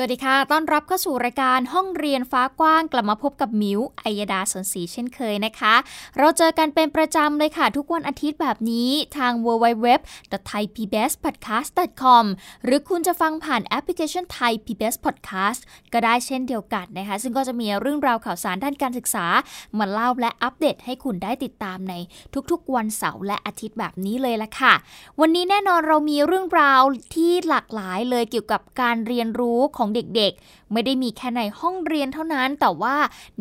สวัสดีค่ะ ต้อนรับเข้าสู่รายการห้องเรียนฟ้ากว้างกลับมาพบกับมิวอัยดาสนศรีเช่นเคยนะคะ เราเจอกันเป็นประจำเลยค่ะ ทุกวันอาทิตย์แบบนี้ทาง www.thaipbspodcast.com หรือคุณจะฟังผ่านแอปพลิเคชัน Thai PBS Podcast ก็ได้เช่นเดียวกันนะคะ ซึ่งก็จะมีเรื่องราวข่าวสารด้านการศึกษา มาเล่าและอัปเดตให้คุณได้ติดตามในทุกๆ วันเสาร์และอาทิตย์แบบนี้เลยละค่ะ วันนี้แน่นอนเรามีเรื่องราวที่หลากหลายเลยเกี่ยวกับการเรียนรู้ของเด็กๆ ไม่ได้มีแค่ในห้องเรียนเท่านั้น แต่ว่า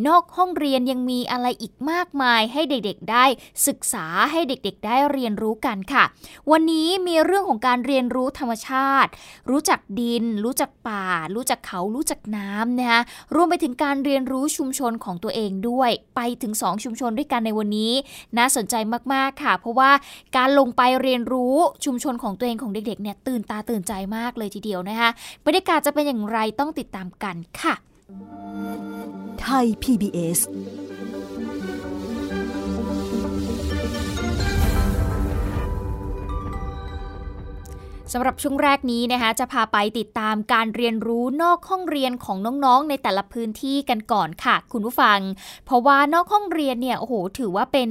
นอกห้องเรียนยังมีอะไรอีกมากมายให้เด็กๆ ได้ศึกษาให้เด็กๆ ได้เรียนรู้กันค่ะ วันนี้มีเรื่องของการเรียนรู้ธรรมชาติ รู้จักดิน รู้จักป่า รู้จักเขารู้จักน้ำนะคะรวมไปถึงการเรียนรู้ชุมชนของตัวเองด้วย ไปถึง 2 ชุมชนด้วยกันในวันนี้ น่าสนใจมากๆค่ะ เพราะว่าการลงไปเรียนรู้ชุมชนของตัวเองของเด็กๆเนี่ยตื่นตาตื่นใจมากเลยทีเดียวนะคะบรรยากาศจะเป็นอย่างไรต้องติดตามกันค่ะ ไทย PBS สำหรับช่วงแรกนี้นะคะจะพาไปติดตามการเรียนรู้นอกห้องเรียนของน้องๆ ในแต่ละพื้นที่กันก่อนค่ะ คุณผู้ฟัง เพราะว่านอกห้องเรียนเนี่ยโอ้โหถือว่าเป็น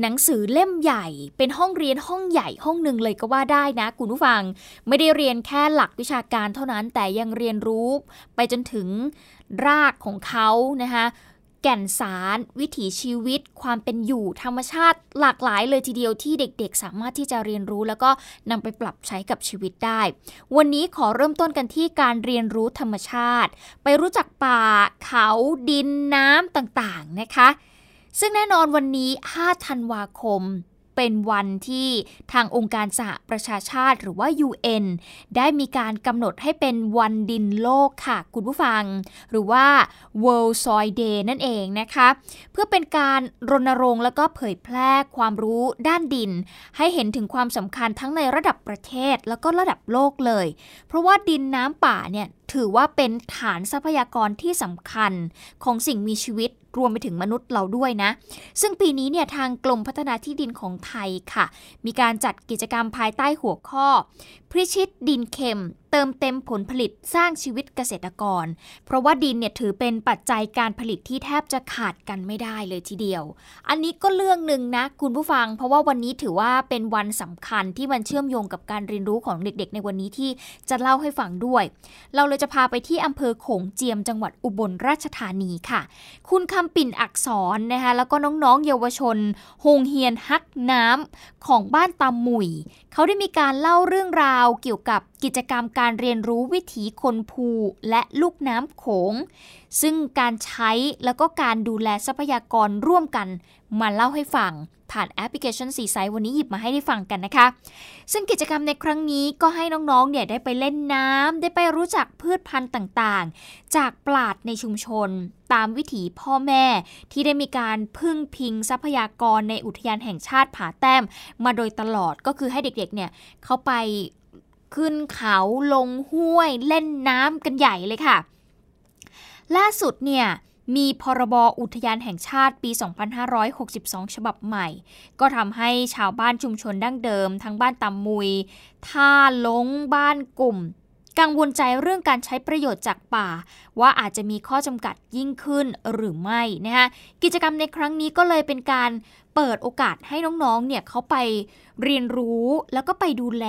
หนังสือเล่มใหญ่ เป็นห้องเรียนห้องใหญ่ห้องหนึ่งเลยก็ว่าได้นะ คุณผู้ฟัง ไม่ได้เรียนแค่หลักวิชาการเท่านั้นแต่ยังเรียนรู้ ไปจนถึงรากของเขานะคะ แก่นสาร วิถีชีวิต ความเป็นอยู่ธรรมชาติ หลากหลายเลยทีเดียวที่เด็กๆ สามารถที่จะเรียนรู้ แล้วก็นำไปปรับใช้กับชีวิตได้ วันนี้ขอเริ่มต้นกันที่การเรียนรู้ธรรมชาติ ไปรู้จักป่า เขาดินน้ำต่างๆนะคะ ซึ่งแน่นอนวันนี้ 5 ธันวาคม เป็นวันที่ทางองค์การสหประชาชาติหรือว่า UN ได้มีการกำหนดให้เป็นวันดินโลกค่ะ คุณผู้ฟัง หรือว่า World Soil Day นั่นเองนะคะ เพื่อเป็นการรณรงค์แล้วก็เผยแพร่ความรู้ด้านดิน ให้เห็นถึงความสำคัญทั้งในระดับประเทศแล้วก็ระดับโลกเลย เพราะว่าดินน้ำป่าเนี่ยถือว่าเป็นฐานทรัพยากรที่สำคัญของสิ่งมีชีวิตรวมไปถึงมนุษย์เราด้วยนะ ซึ่งปีนี้เนี่ยทางกรมพัฒนาที่ดินของไทยค่ะ มีการจัดกิจกรรมภายใต้หัวข้อ พิชิตดินเค็ม เติมเต็มผลผลิตสร้างชีวิตเกษตรกร เพราะว่าดินเนี่ยถือเป็นปัจจัยการผลิตที่แทบจะขาดกันไม่ได้เลยทีเดียว อันนี้ก็เรื่องหนึ่งนะคุณผู้ฟัง เพราะว่าวันนี้ถือว่าเป็นวันสำคัญที่มันเชื่อมโยงกับการเรียนรู้ของเด็กๆ ในวันนี้ที่จะเล่าให้ฟังด้วย เราเลยจะพาไปที่อำเภอโขงเจียมจังหวัดอุบลราชธานีค่ะ คุณคำปิ่นอักษรนะคะแล้วก็น้องๆ เยาวชนโฮงเฮียนฮักน้ำของบ้านตามหมุย เขาได้มีการเล่าเรื่องราวเกี่ยวกับกิจกรรมการเรียนรู้วิถีคนภูและลูกน้ำโขง ซึ่งการใช้แล้วก็การดูแลทรัพยากรร่วมกัน มาเล่าให้ฟัง ผ่านแอปพลิเคชันสีไซวันนี้หยิบมาให้ได้ฟังกันนะคะ ซึ่งกิจกรรมในครั้งนี้ก็ให้น้องๆเนี่ยได้ไปเล่นน้ำได้ไปรู้จักพืชพันธุ์ต่างๆ จากปราดในชุมชน ตามวิถีพ่อแม่ ที่ได้มีการพึ่งพิงทรัพยากรในอุทยานแห่งชาติผาแต้ม มาโดยตลอดก็คือให้เด็กๆเนี่ยเขาไปขึ้นเขาลงห้วยเล่นน้ำกันใหญ่เลยค่ะ ล่าสุดเนี่ย มีพรบอุทยานแห่งชาติปี 2562 ฉบับใหม่ ก็ทำให้ชาวบ้านชุมชนดั้งเดิม ทั้งบ้านตำมุย ท่าลงบ้านกลุ่ม กังวลใจเรื่องการใช้ประโยชน์จากป่า ว่าอาจจะมีข้อจำกัดยิ่งขึ้นหรือไม่นะคะกิจกรรมในครั้งนี้ก็เลยเป็นการเปิดโอกาสให้น้องๆ เนี่ยเขาไปเรียนรู้แล้วก็ไปดูแล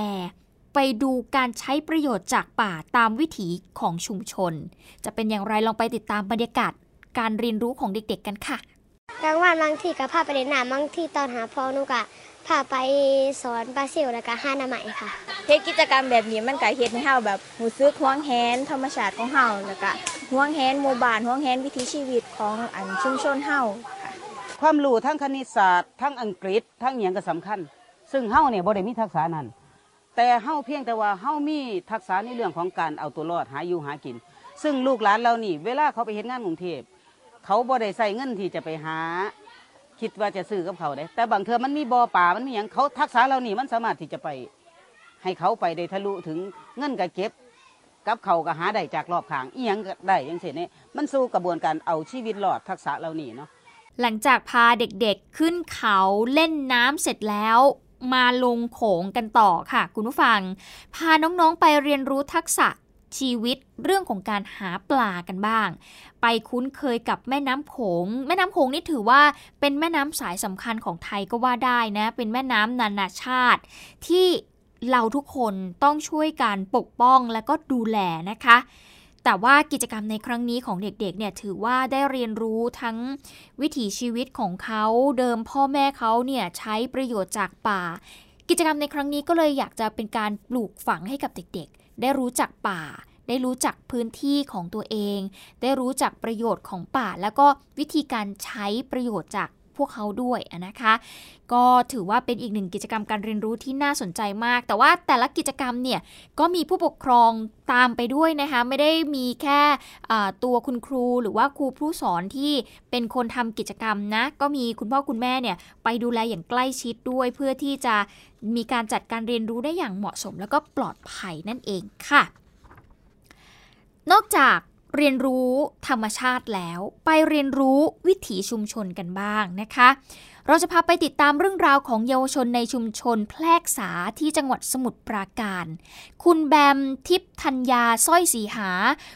ไปดูการใช้ประโยชน์จากป่าตามวิถีของชุมชน จะเป็นอย่างไรลองไปติดตามบรรยากาศ การเรียนรู้ของเด็กๆกันค่ะกลางวันบางทีก็พาไปเล่นน้ำบางทีตอนหาพ่อหนุกะพาไปสอนปลาซิวแล้วก็ห้าหนาใหม่ค่ะเฮ็ดกิจกรรมแบบนี้มันก็เฮ็ดให้เฮาแบบรู้สึกห่วงแหนธรรมชาติของเฮาแล้วก็ห่วงแหนหมู่บ้านห่วงแหนวิถีชีวิตของอันชุมชนเฮาค่ะความรู้ทั้งคณิตศาสตร์ทั้งอังกฤษทั้งอหย่างก็สำคัญ ซึ่งเฮาเนี่ยบ่ได้มีทักษะนั้นแต่เฮาเพียงแต่ว่าเฮามีทักษะในเรื่องของการเอาตัวรอดหาอยู่หากิน ซึ่งลูกหลานเรานี่ เวลาเขาไปเฮ็ดงานกรุงเทพ เขาบ่ได้ใส่เงินที่จะไปหา คิดว่าจะซื้อกับเขาได้ แต่บางเทือมันมีบ่อป่ามันมีหยังเขาทักษะเรานี่มันสามารถที่จะไป ให้เขาไปได้ทะลุถึงเงินก็เก็บ กับเขาก็หาได้จากรอบขางอีหยังก็ได้ยังเช่นนี้มันสู่กระบวนการเอาชีวิตรอดทักษะเหล่านี้เนาะหลังจากพาเด็กๆขึ้นเขาเล่นน้ำเสร็จแล้วมาลงโขงกันต่อค่ะ คุณผู้ฟัง พาน้องๆไปเรียนรู้ทักษะ ชีวิตเรื่องของการหาปลากันบ้าง ไปคุ้นเคยกับแม่น้ำโขง แม่น้ำโขงนี่ถือว่าเป็นแม่น้ำสายสำคัญของไทยก็ว่าได้นะ เป็นแม่น้ำนานาชาติ ที่เราทุกคนต้องช่วยกันปกป้องและก็ดูแลนะคะแต่ว่ากิจกรรมในครั้งนี้ของเด็กๆ เนี่ยถือว่าได้เรียนรู้ทั้งวิถีชีวิตของเขาเดิมพ่อแม่เขาเนี่ยใช้ประโยชน์จากป่า กิจกรรมในครั้งนี้ก็เลยอยากจะเป็นการปลูกฝังให้กับเด็กๆ ได้รู้จักป่า ได้รู้จักพื้นที่ของตัวเอง ได้รู้จักประโยชน์ของป่า แล้วก็วิธีการใช้ประโยชน์จาก พวกเขาด้วยนะคะ ก็ถือว่าเป็นอีกหนึ่งกิจกรรมการเรียนรู้ที่น่าสนใจมาก แต่ว่าแต่ละกิจกรรมเนี่ยก็มีผู้ปกครองตามไปด้วยนะคะ ไม่ได้มีแค่ตัวคุณครูหรือว่าครูผู้สอนที่เป็นคนทำกิจกรรมนะ ก็มีคุณพ่อคุณแม่เนี่ยไปดูแลอย่างใกล้ชิดด้วย เพื่อที่จะมีการจัดการเรียนรู้ได้อย่างเหมาะสม แล้วก็ปลอดภัยนั่นเองค่ะ นอกจาก เรียนรู้ธรรมชาติแล้ว ไปเรียนรู้วิถีชุมชนกันบ้างนะคะ เราจะพาไปติดตามเรื่องราวของเยาวชนในชุมชนแพรกษาที่จังหวัดสมุทรปราการ คุณแบมทิพธัญญาสร้อยสีหา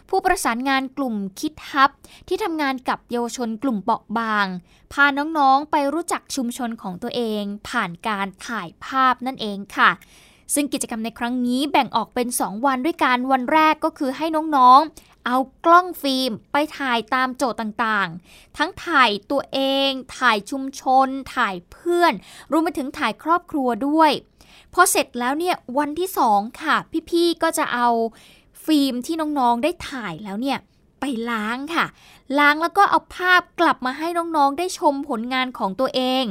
ผู้ประสานงานกลุ่มคิดฮับ ที่ทำงานกับเยาวชนกลุ่มเปราะบาง พาน้องๆไปรู้จักชุมชนของตัวเอง ผ่านการถ่ายภาพนั่นเองค่ะซึ่งกิจกรรมในครั้งนี้แบ่งออกเป็น 2 วันด้วยกันวันแรกก็คือให้น้อง ๆ เอากล้องฟิล์มไปถ่ายตามโจทย์ต่างๆ ทั้งถ่ายตัวเอง ถ่ายชุมชน ถ่ายเพื่อน รวมไปถึงถ่ายครอบครัวด้วย พอเสร็จแล้วเนี่ยวันที่สองค่ะ พี่ๆ ก็จะเอาฟิล์มที่น้องๆ ได้ถ่ายแล้วเนี่ยไปล้างค่ะ ล้างแล้วก็เอาภาพกลับมาให้น้องๆ ได้ชมผลงานของตัวเอง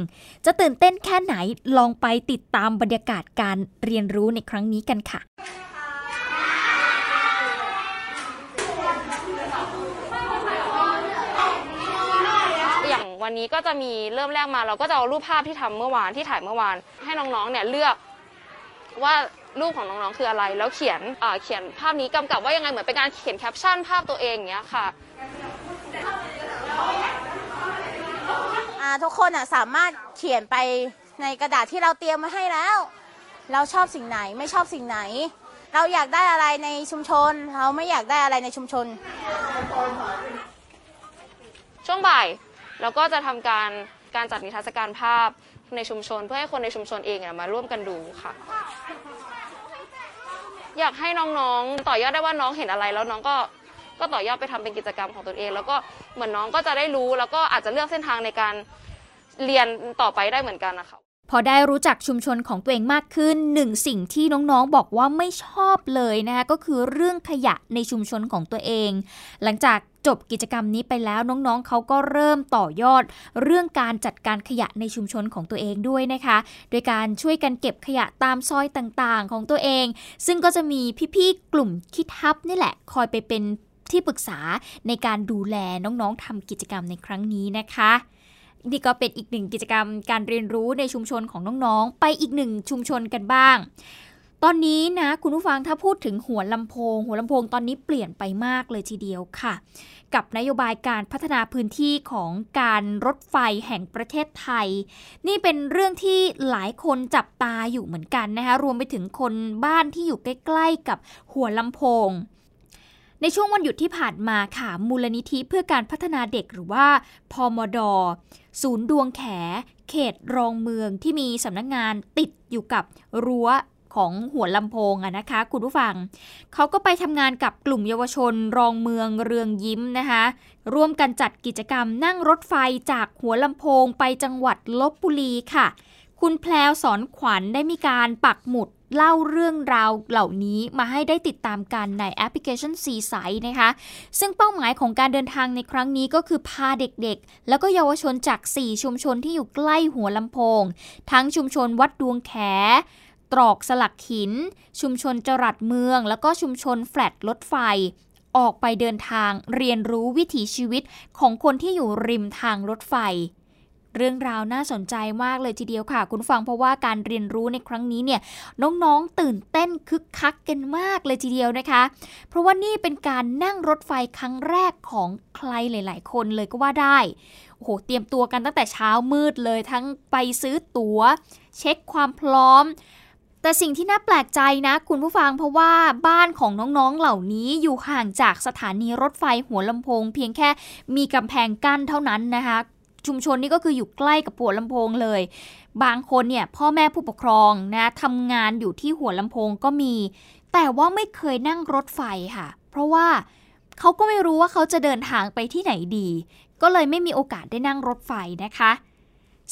จะตื่นเต้นแค่ไหนลองไปติดตามบรรยากาศการเรียนรู้ในครั้งนี้กันค่ะ อย่าง วันนี้ก็จะมีเริ่มแรกมาเราก็จะเอารูปภาพที่ทำเมื่อวานที่ถ่ายเมื่อวาน ให้น้องๆเนี่ยเลือกว่ารูปของน้องๆคืออะไร แล้วเขียนเขียนภาพนี้กำกับว่ายังไงเหมือนเป็นการเขียนแคปชั่นภาพตัวเองอย่างเงี้ยค่ะทุกคนอะสามารถเขียนไปในกระดาษที่เราเตรียมมาให้แล้ว เราชอบสิ่งไหนไม่ชอบสิ่งไหน เราอยากได้อะไรในชุมชน เราไม่อยากได้อะไรในชุมชน ช่วงบ่าย เราก็จะทำการการจัดนิทรรศการภาพในชุมชน เพื่อให้คนในชุมชนเองมาร่วมกันดูค่ะ อยากให้น้องๆ ต่อยอดได้ว่าน้องเห็นอะไรแล้วน้องก็ก็ต่อยอดไปทำเป็นกิจกรรมของตนเอง แล้วก็เหมือนน้องก็จะได้รู้ แล้วก็อาจจะเลือกเส้นทางในการเรียนต่อไปได้เหมือนกันนะคะ พอได้รู้จักชุมชนของตัวเองมากขึ้นหนึ่งสิ่งที่น้องๆบอกว่าไม่ชอบเลยนะคะก็คือเรื่องขยะในชุมชนของตัวเอง หลังจากจบกิจกรรมนี้ไปแล้วน้องๆเขาก็เริ่มต่อยอด เรื่องการจัดการขยะในชุมชนของตัวเองด้วยนะคะ โดยการช่วยกันเก็บขยะตามซอยต่างๆของตัวเอง ซึ่งก็จะมีพี่ๆกลุ่มคิดทับนี่แหละ คอยไปเป็นที่ปรึกษาในการดูแลน้องๆทำกิจกรรมในครั้งนี้นะคะ นี่ก็เป็นอีกหนึ่งกิจกรรมการเรียนรู้ในชุมชนของน้องๆ ไปอีกหนึ่งชุมชนกันบ้าง ตอนนี้นะคุณผู้ฟังถ้าพูดถึงหัวลำโพง หัวลำโพงตอนนี้เปลี่ยนไปมากเลยทีเดียวค่ะ กับนโยบายการพัฒนาพื้นที่ของการรถไฟแห่งประเทศไทย นี่เป็นเรื่องที่หลายคนจับตาอยู่เหมือนกันนะคะรวมไปถึงคนบ้านที่อยู่ใกล้ๆ กับหัวลำโพงในช่วงวันหยุดที่ผ่านมาค่ะ มูลนิธิเพื่อการพัฒนาเด็กหรือว่าพอมด ศูนย์ดวงแข เขตรองเมืองที่มีสำนักงงานติดอยู่กับรั้วของหัวลำโพงอะนะคะ คุณผู้ฟัง เขาก็ไปทำงานกับกลุ่มเยาวชนรองเมืองเรืองยิ้มนะคะ ร่วมกันจัดกิจกรรมนั่งรถไฟจากหัวลำโพงไปจังหวัดลบบุรีค่ะ คุณแพลวสอนขวัญได้มีการปักหมุด เล่าเรื่องราวเหล่านี้มาให้ได้ติดตามกันในแอปพลิเคชันซีไซนะคะ ซึ่งเป้าหมายของการเดินทางในครั้งนี้ก็คือพาเด็กๆ แล้วก็เยาวชนจาก 4 ชุมชนที่อยู่ใกล้หัวลำโพง ทั้งชุมชนวัดดวงแขตรอกสลักหิน ชุมชนจรัดเมือง แล้วก็ชุมชนแฟลตรถไฟ ออกไปเดินทางเรียนรู้วิถีชีวิตของคนที่อยู่ริมทางรถไฟ เรื่องราวน่าสนใจมากเลยทีเดียวค่ะ คุณฟังเพราะว่าการเรียนรู้ในครั้งนี้เนี่ยน้องๆตื่นเต้นคึกคักกันมากเลยทีเดียวนะคะ เพราะว่านี่เป็นการนั่งรถไฟครั้งแรกของใครหลาย ๆ คนเลยก็ว่าได้โอ้โหเตรียมตัวกันตั้งแต่เช้ามืดเลยทั้งไปซื้อตัว๋ว เช็คความพร้อม แต่สิ่งที่น่าแปลกใจนะ คุณผู้ฟังเพราะว่าบ้านของน้องๆเหล่านี้อยู่ห่างจากสถานีรถไฟหัวลำโพง เพียงแค่มีกำแพงกั้นเท่านั้นนะคะ ชุมชนนี้ก็คืออยู่ใกล้กับหัวลำโพงเลย บางคนเนี่ยพ่อแม่ผู้ปกครองนะทำงานอยู่ที่หัวลำโพงก็มี แต่ว่าไม่เคยนั่งรถไฟค่ะ เพราะว่าเขาก็ไม่รู้ว่าเขาจะเดินทางไปที่ไหนดี ก็เลยไม่มีโอกาสได้นั่งรถไฟนะคะ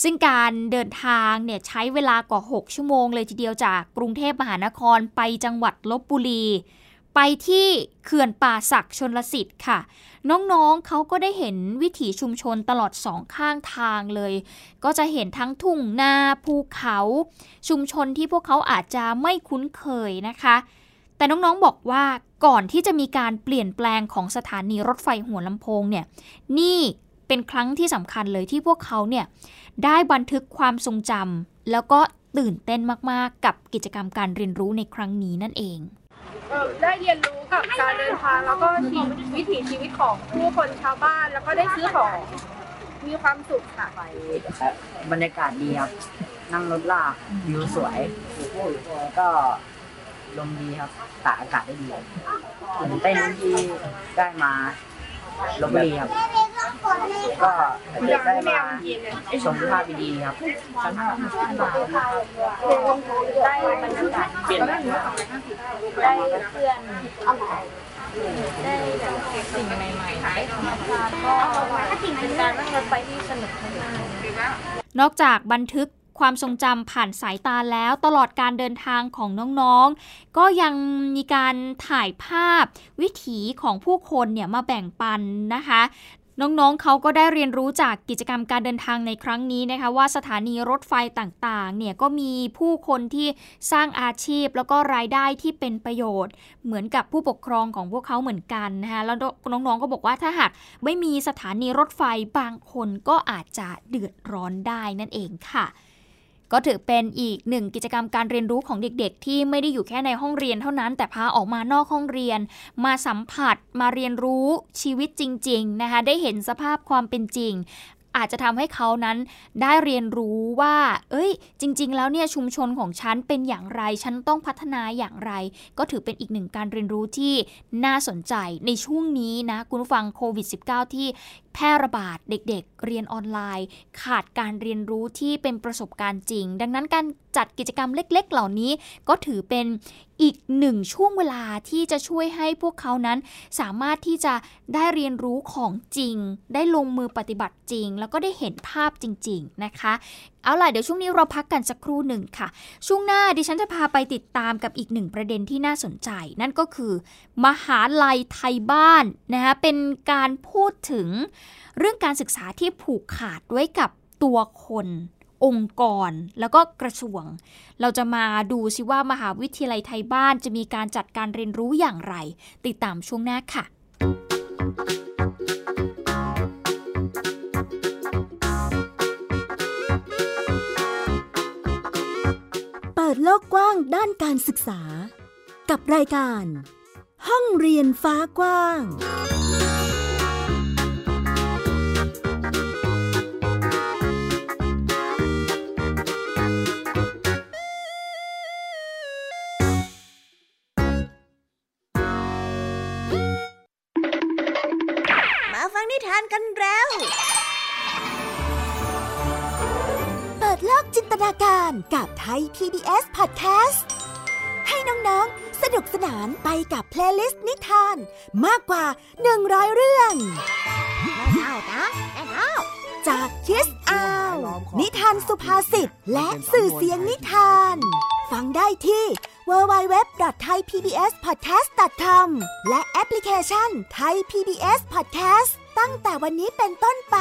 ซึ่งการเดินทางเนี่ยใช้เวลากว่า 6 ชั่วโมงเลยทีเดียวจากกรุงเทพมหานครไปจังหวัดลบบุรี ไปที่เขื่อนป่าศักชนลสิทธิ์ค่ะ น้องๆเขาก็ได้เห็นวิถีชุมชนตลอดสองข้างทางเลย ก็จะเห็นทั้งทุ่งนาภูเขา ชุมชนที่พวกเขาอาจจะไม่คุ้นเคยนะคะ แต่น้องๆบอกว่าก่อนที่จะมีการเปลี่ยนแปลงของสถานีรถไฟหัวลำโพงเนี่ยนี่เป็นครั้งที่สำคัญเลยที่พวกเขาเนี่ยได้บันทึกความทรงจำแล้วก็ตื่นเต้นมากๆ กับกิจกรรมการเรียนรู้ในครั้งนี้นั่นเอง ได้เรียนรู้กับการเดินทางแล้วก็ชีวิตวิถีชีวิตของผู้คนชาวบ้านแล้วก็ได้ซื้อของมีความสุขค่ะบรรยากาศดีครับ นั่งรถลากวิวสวยแล้วก็ลมดีครับตากอากาศได้ดีตื่นเต้นที่ได้มา ลบบุรีครับ ก็ได้มาชมภาพดีๆครับได้บรรยากาศเปลี่ยนได้เพื่อนได้แบบสิ่งใหม่ๆได้ธรรมชาติก็เป็นการนั่งรถไฟที่สนุกมากนอกจากบันทึก ความทรงจำผ่านสายตาแล้ว ตลอดการเดินทางของน้องๆ ก็ยังมีการถ่ายภาพวิถีของผู้คนเนี่ยมาแบ่งปันนะคะน้อง ๆ เขาก็ได้เรียนรู้จากกิจกรรมการเดินทางในครั้งนี้นะคะว่าสถานีรถไฟต่างๆ เนี่ยก็มีผู้คนที่สร้างอาชีพแล้วก็รายได้ที่เป็นประโยชน์ เหมือนกับผู้ปกครองของพวกเขาเหมือนกันนะคะแล้วน้องๆ ก็บอกว่าถ้าหากไม่มีสถานีรถไฟบางคนก็อาจจะเดือดร้อนได้นั่นเองค่ะ ก็ถือเป็นอีกหนึ่งกิจกรรมการเรียนรู้ของเด็กๆ ที่ไม่ได้อยู่แค่ในห้องเรียนเท่านั้น แต่พาออกมานอกห้องเรียน มาสัมผัสมาเรียนรู้ชีวิตจริง ๆ นะคะ ได้เห็นสภาพความเป็นจริงอาจจะทำให้เขานั้นได้เรียนรู้ว่า เอ้ย จริง ๆ แล้วเนี่ยชุมชนของฉันเป็นอย่างไร ฉันต้องพัฒนาอย่างไร ก็ถือเป็นอีกหนึ่งการเรียนรู้ที่น่าสนใจในช่วงนี้นะ คุณฟังโควิด -19 ที่ แพร่ระบาดเด็กๆ เรียนออนไลน์ ขาดการเรียนรู้ที่เป็นประสบการณ์จริง ดังนั้นการจัดกิจกรรมเล็กๆ เหล่านี้ ก็ถือเป็นอีกหนึ่งช่วงเวลาที่จะช่วยให้พวกเขานั้น สามารถที่จะได้เรียนรู้ของจริง ได้ลงมือปฏิบัติจริง แล้วก็ได้เห็นภาพจริง ๆ นะคะ เอาล่ะเดี๋ยวช่วงนี้เราพักกันสักครู่หนึ่งค่ะ ช่วงหน้าดิฉันจะพาไปติดตามกับอีกหนึ่งประเด็นที่น่าสนใจ นั่นก็คือ มหาลัยไทยบ้านนะคะเป็นการพูดถึงเรื่องการศึกษาที่ผูกขาดไว้กับตัวคน องค์กร แล้วก็กระทรวง เราจะมาดูซิว่ามหาวิทยาลัยไทยบ้านจะมีการจัดการเรียนรู้อย่างไร ติดตามช่วงหน้าค่ะ ดโลกกว้างด้านการศึกษา กับรายการ ห้องเรียนฟ้ากว้าง มาฟังนิทานกันแล้ว จินตนาการกับไทย PBS Podcast ให้น้องๆ สนุกสนานไปกับ playlist นิทาน มากกว่า 100 เรื่องแม่เท่านะแม่เท่าจาก Kids Hour นิทานสุภาษิต และสื่อเสียงนิทาน ฟังได้ที่ www.thaipbspodcast.com และแอปพลิเคชัน Thai PBS Podcast ตั้งแต่วันนี้เป็นต้นไป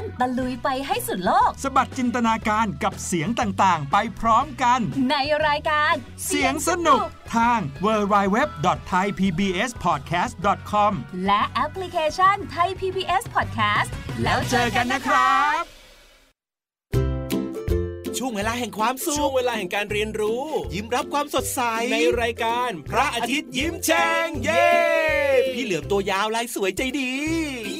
นทุกคนตะลุยไปให้สุดโลก สบัดจินตนาการกับเสียงต่างๆ ไปพร้อมกัน ในรายการเสียงสนุกทาง www.thaipbspodcast.com และแอปพลิเคชันไทย PBS Podcast แล้วเจอกันนะครับช่วงเวลาแห่งความสุขช่วงเวลาแห่งการเรียนรู้ ยิ้มรับความสดใส ในรายการ พระอาทิตย์ยิ้มแฉ่งเย้ พี่เหลือมตัวยาวลายสวยใจดีพี่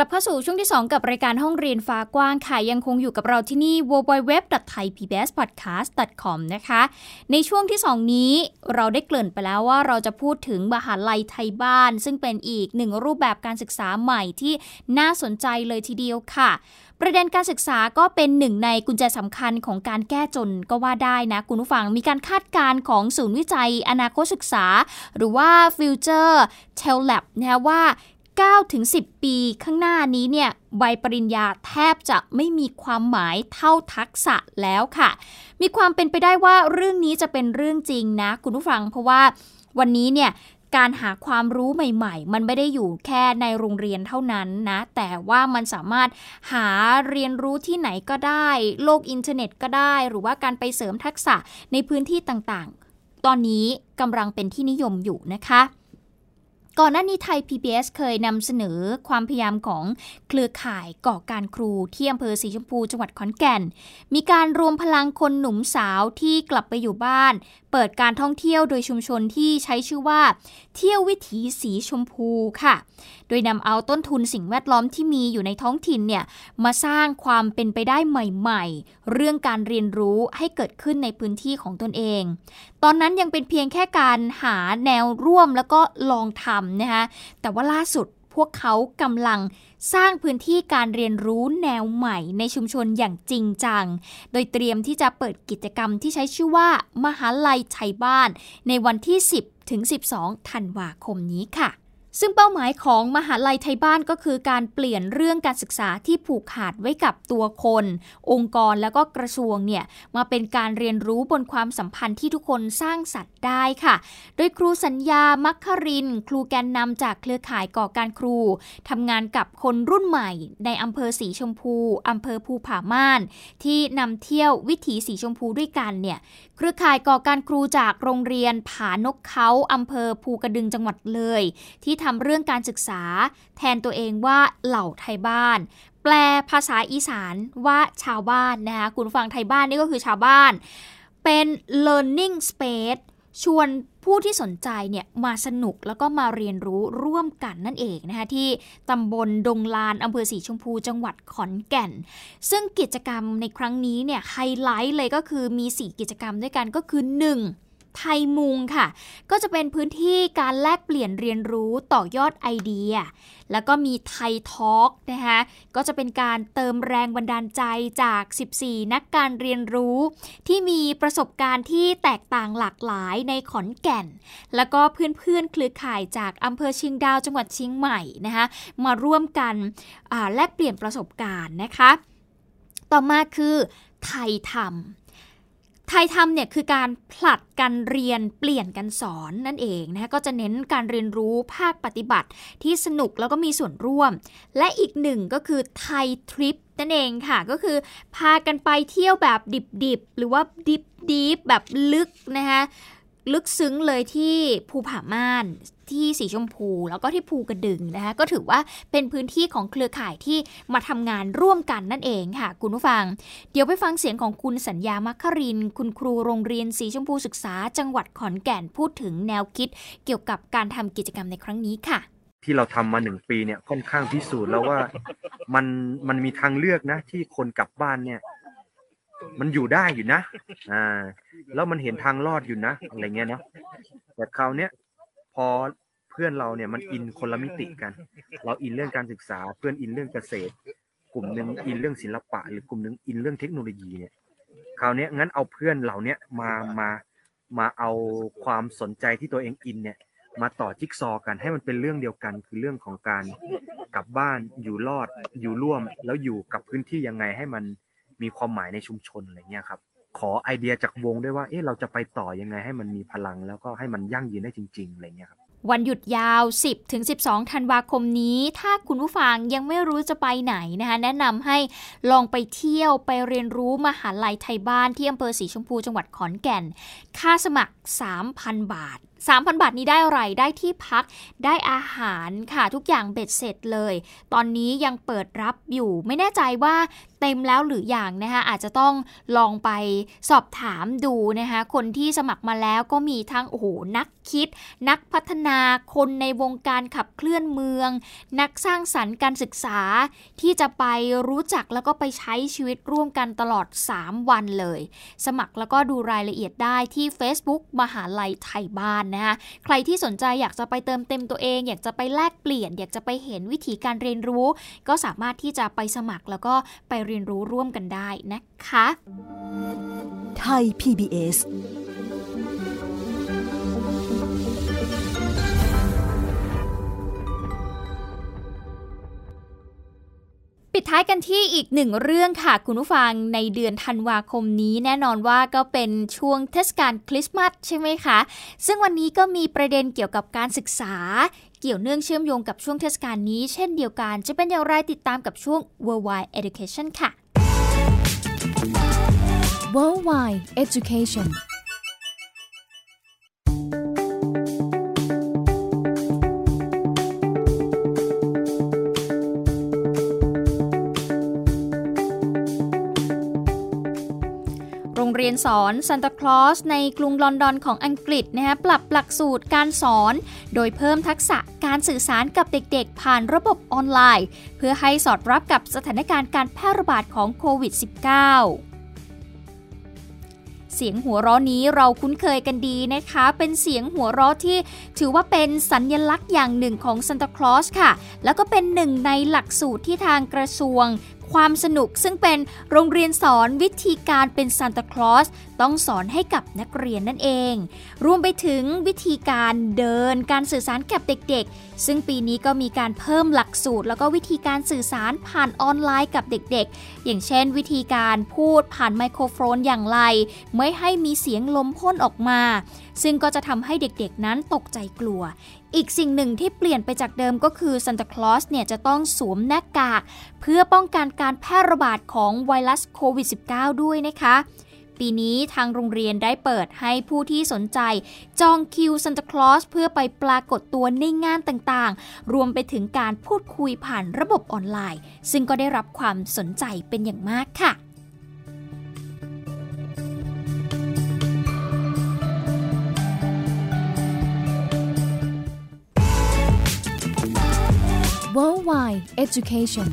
ลับเข้าสู่ช่วงที่ 2 กับรายการห้องเรียนฟ้ากว้างค่ะยังคงอยู่กับเราที่นี่ www.thaipbspodcast.com นะคะ ในช่วงที่ 2 นี้เราได้เกริ่นไปแล้วว่าเราจะพูดถึงมหาลัยไทยบ้าน ซึ่งเป็นอีกหนึ่งรูปแบบการศึกษาใหม่ที่น่าสนใจเลยทีเดียวค่ะ ประเด็นการศึกษาก็เป็นหนึ่งในกุญแจสำคัญของการแก้จนก็ว่าได้นะคุณผู้ฟังมีการคาดการณ์ของศูนย์วิจัย อนาคตศึกษา หรือว่า Future t e l Lab นะว่า 9ถึง10 ปีข้างหน้านี้เนี่ยใบปริญญาแทบจะไม่มีความหมายเท่าทักษะแล้วค่ะ มีความเป็นไปได้ว่าเรื่องนี้จะเป็นเรื่องจริงนะ คุณผู้ฟังเพราะว่าวันนี้เนี่ยการหาความรู้ใหม่ ๆ มันไม่ได้อยู่แค่ในโรงเรียนเท่านั้นนะ แต่ว่ามันสามารถหาเรียนรู้ที่ไหนก็ได้ โลกอินเทอร์เน็ตก็ได้ หรือว่าการไปเสริมทักษะในพื้นที่ต่างๆ ตอนนี้กำลังเป็นที่นิยมอยู่นะคะ ก่อนหน้านี้ไทย PBS เคยนำเสนอความพยายามของเครือข่ายก่อการครูที่อำเภอสีชมพูจังหวัดขอนแก่น มีการรวมพลังคนหนุ่มสาวที่กลับไปอยู่บ้านเปิดการท่องเที่ยวโดยชุมชนที่ใช้ชื่อว่า เที่ยววิถีสีชมพูค่ะ โดยนำเอาต้นทุนสิ่งแวดล้อมที่มีอยู่ในท้องถิ่นเนี่ยมาสร้างความเป็นไปได้ใหม่ ๆ เรื่องการเรียนรู้ให้เกิดขึ้นในพื้นที่ของตนเอง ตอนนั้นยังเป็นเพียงแค่การหาแนวร่วมแล้วก็ลองทำนะคะแต่ว่าล่าสุด พวกเขากำลังสร้างพื้นที่การเรียนรู้แนวใหม่ในชุมชนอย่างจริงจัง โดยเตรียมที่จะเปิดกิจกรรมที่ใช้ชื่อว่า มหาลัยไทยบ้าน ในวันที่ 10 ถึง 12 ธันวาคมนี้ค่ะ ซึ่งเป้าหมายของมหาลัยไทยบ้านก็คือการเปลี่ยนเรื่องการศึกษาที่ผูกขาดไว้กับตัวคน องค์กรแล้วก็กระทรวงเนี่ยมาเป็นการเรียนรู้บนความสัมพันธ์ที่ทุกคนสร้างสรรค์ได้ค่ะ โดยครูสัญญา มัคคริน ครูแกนนำจากเครือข่ายก่อการครูทำงานกับคนรุ่นใหม่ ในอำเภอสีชมพูอำเภอภูผาม่าน ที่นำเที่ยววิถีสีชมพูด้วยกันเนี่ยเครือข่ายก่อการครูจากโรงเรียนผานกเขาอำเภอภูกระดึงจังหวัดเลย ที่ทำเรื่องการศึกษา แทนตัวเองว่าเหล่าไทยบ้าน แปลภาษาอีสานว่าชาวบ้านนะคะคุณฟังไทยบ้านนี่ก็คือชาวบ้าน เป็น learning space ชวนผู้ที่สนใจเนี่ยมาสนุกแล้วก็มาเรียนรู้ร่วมกันนั่นเองนะคะที่ตำบลดงลานอำเภอสีชมพูจังหวัดขอนแก่น ซึ่งกิจกรรมในครั้งนี้เนี่ยไฮไลท์เลยก็คือมี 4 กิจกรรมด้วยกันก็คือ 1. ไทยมุงค่ะ ก็จะเป็นพื้นที่การแลกเปลี่ยนเรียนรู้ต่อยอดไอเดีย แล้วก็มีไทยทอล์กนะคะก็จะเป็นการเติมแรงบันดาลใจจาก 14 นักการเรียนรู้ ที่มีประสบการณ์ที่แตกต่างหลากหลายในขอนแก่น แล้วก็เพื่อนๆเครือข่ายจากอำเภอเชียงดาวจังหวัดเชียงใหม่นะคะมาร่วมกันแลกเปลี่ยนประสบการณ์นะคะ ต่อมาคือไทยทำ ไทยทำเนี่ยคือการผลัดกันเรียนเปลี่ยนกันสอนนั่นเองนะคะก็จะเน้นการเรียนรู้ภาคปฏิบัติที่สนุกแล้วก็มีส่วนร่วม และอีกหนึ่งก็คือไทยทริปนั่นเองค่ะก็คือพากันไปเที่ยวแบบดิบๆ หรือว่าดิบๆแบบลึกนะคะ ลึกซึ้งเลยที่ภูผาม่านที่สีชมพู แล้วก็ที่ภูกระดึงนะคะก็ถือว่าเป็นพื้นที่ของเครือข่ายที่มาทำงานร่วมกันนั่นเองค่ะ คุณผู้ฟัง เดี๋ยวไปฟังเสียงของคุณสัญญามัคคริน คุณครูโรงเรียนสีชมพูศึกษา จังหวัดขอนแก่นพูดถึงแนวคิด เกี่ยวกับการทำกิจกรรมในครั้งนี้ค่ะ ที่เราทำมาหนึ่งปีเนี่ยค่อนข้างพิสูจน์แล้วว่ามันมันมีทางเลือกนะที่คนกลับบ้านเนี่ย มันอยู่ได้อยู่นะ อ่า แล้วมันเห็นทางรอดอยู่นะอะไรเงี้ยเนาะแต่คราวเนี้ยพอเพื่อนเราเนี่ยมันอินคนละมิติกัน เราอินเรื่องการศึกษาเพื่อนอินเรื่องเกษตร กลุ่มหนึ่งอินเรื่องศิลปะ หรือกลุ่มหนึ่งอินเรื่องเทคโนโลยีเนี่ยคราวเนี้ยงั้นเอาเพื่อนเหล่าเนี้ยมามามาเอาความสนใจที่ตัวเองอินเนี่ย มาต่อจิ๊กซอว์กันให้มันเป็นเรื่องเดียวกัน คือเรื่องของการกลับบ้านอยู่รอดอยู่ร่วม แล้วอยู่กับพื้นที่ยังไงให้มัน มีความหมายในชุมชนอะไรเงี้ยครับขอไอเดียจากวงด้วยว่าเอ๊ะเราจะไปต่อยังไงให้มันมีพลัง แล้วก็ให้มันยั่งยืนได้จริงๆอะไรเงี้ยครับวันหยุดยาว 10 ถึง 12 ธันวาคมนี้ ถ้าคุณผู้ฟังยังไม่รู้จะไปไหนนะคะ แนะนำให้ลองไปเที่ยวไปเรียนรู้มหาลัยไทยบ้านที่อำเภอสีชมพูจังหวัดขอนแก่น ค่าสมัคร 3,000 บาท 3,000 บาทนี้ได้อะไร ได้ที่พัก ได้อาหารค่ะ ทุกอย่างเบ็ดเสร็จเลย ตอนนี้ยังเปิดรับอยู่ ไม่แน่ใจว่าเต็มแล้วหรืออยังนะคะ อาจจะต้องลองไปสอบถามดูนะคะ คนที่สมัครมาแล้วก็มีทั้ง โอ้โห นักคิด นักพัฒนา คนในวงการขับเคลื่อนเมือง นักสร้างสรรค์การศึกษา ที่จะไปรู้จักแล้วก็ไปใช้ชีวิตร่วมกันตลอด 3 วันเลย สมัครแล้วก็ดูรายละเอียดได้ที่ Facebook มหาลัยไทยบ้านนะคะใครที่สนใจอยากจะไปเติมเต็มตัวเอง อยากจะไปแลกเปลี่ยน อยากจะไปเห็นวิธีการเรียนรู้ ก็สามารถที่จะไปสมัครแล้วก็ไปเรียนรู้ร่วมกันได้นะคะ ไทย PBS ปิดท้ายกันที่อีกหนึ่งเรื่องค่ะ คุณผู้ฟังในเดือนธันวาคมนี้แน่นอนว่าก็เป็นช่วงเทศกาลคริสต์มาสใช่ไหมคะ ซึ่งวันนี้ก็มีประเด็นเกี่ยวกับการศึกษา เกี่ยวเนื่องเชื่อมโยงกับช่วงเทศกาลนี้ เช่นเดียวกัน จะเป็นอย่างไรติดตามกับช่วง Worldwide Education ค่ะ Worldwide Education นสอนซานตาคลอสในกรุงลอนดอนของอังกฤษนะคะปรับหลักสูตรการสอน โดยเพิ่มทักษะการสื่อสารกับเด็กๆ ผ่านระบบออนไลน์ เพื่อให้สอดรับกับสถานการณ์การแพร่ระบาดของโควิด -19 เสียงหัวเราะนี้เราคุ้นเคยกันดีนะคะ เป็นเสียงหัวเราะที่ถือว่าเป็นสัญญลักษณ์อย่างหนึ่งของซานตาคลอสค่ะ แล้วก็เป็นหนึ่งในหลักสูตรที่ทางกระทรวง ความสนุกซึ่งเป็นโรงเรียนสอนวิธีการเป็นซานตาคลอสต้องสอนให้กับนักเรียนนั่นเอง รวมไปถึงวิธีการเดินการสื่อสารกับเด็กๆ ซึ่งปีนี้ก็มีการเพิ่มหลักสูตร แล้วก็วิธีการสื่อสารผ่านออนไลน์กับเด็กๆ อย่างเช่น วิธีการพูดผ่านไมโครโฟนอย่างไร ไม่ให้มีเสียงลมพ่นออกมา ซึ่งก็จะทำให้เด็กๆนั้นตกใจกลัว อีกสิ่งหนึ่งที่เปลี่ยนไปจากเดิมก็คือซันตาคลอสเนี่ยจะต้องสวมหน้ากาก เพื่อป้องกันการแพร่ระบาดของไวรัสโควิด -19 ด้วยนะคะ ปีนี้ทางโรงเรียนได้เปิดให้ผู้ที่สนใจ จองคิวซันตาคลอสเพื่อไปปรากฏตัวในงานต่างๆ รวมไปถึงการพูดคุยผ่านระบบออนไลน์ ซึ่งก็ได้รับความสนใจเป็นอย่างมากค่ะ Education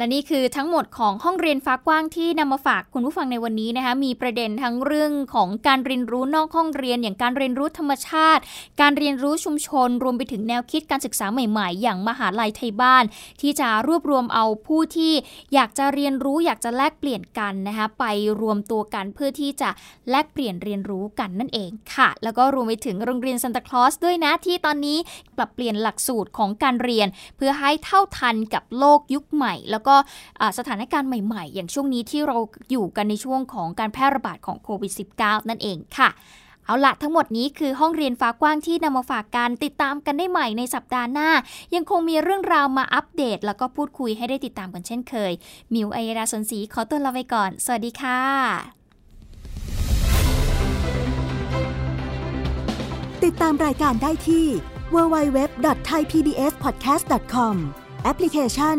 และนี่คือทั้งหมดของห้องเรียนฟ้ากว้างที่นำมาฝากคุณผู้ฟังในวันนี้นะคะ มีประเด็นทั้งเรื่องของการเรียนรู้นอกห้องเรียน อย่างการเรียนรู้ธรรมชาติ การเรียนรู้ชุมชน รวมไปถึงแนวคิดการศึกษาใหม่ ๆ อย่างมหาลัยไทยบ้าน ที่จะรวบรวมเอาผู้ที่อยากจะเรียนรู้อยากจะแลกเปลี่ยนกันนะคะไปรวมตัวกันเพื่อที่จะแลกเปลี่ยนเรียนรู้กันนั่นเองค่ะ แล้วก็รวมไปถึงโรงเรียนซันตาคลอสด้วยนะที่ตอนนี้ปรับเปลี่ยนหลักสูตรของการเรียน เพื่อให้เท่าทันกับโลกยุคใหม่ แล้วก็สถานการณ์ใหม่ๆ อย่างช่วงนี้ที่เราอยู่กันในช่วงของการแพร่ระบาดของโควิด -19 นั่นเองค่ะเอาละทั้งหมดนี้คือห้องเรียนฟ้ากว้างที่นำมาฝากกันติดตามกันได้ใหม่ในสัปดาห์หน้า ยังคงมีเรื่องราวมาอัปเดต แล้วก็พูดคุยให้ได้ติดตามกันเช่นเคย มิวอัยดาสนศรีขอตัวลาไปก่อน สวัสดีค่ะ ติดตามรายการได้ที่ www.thaipbspodcast.com แอปพลิเคชัน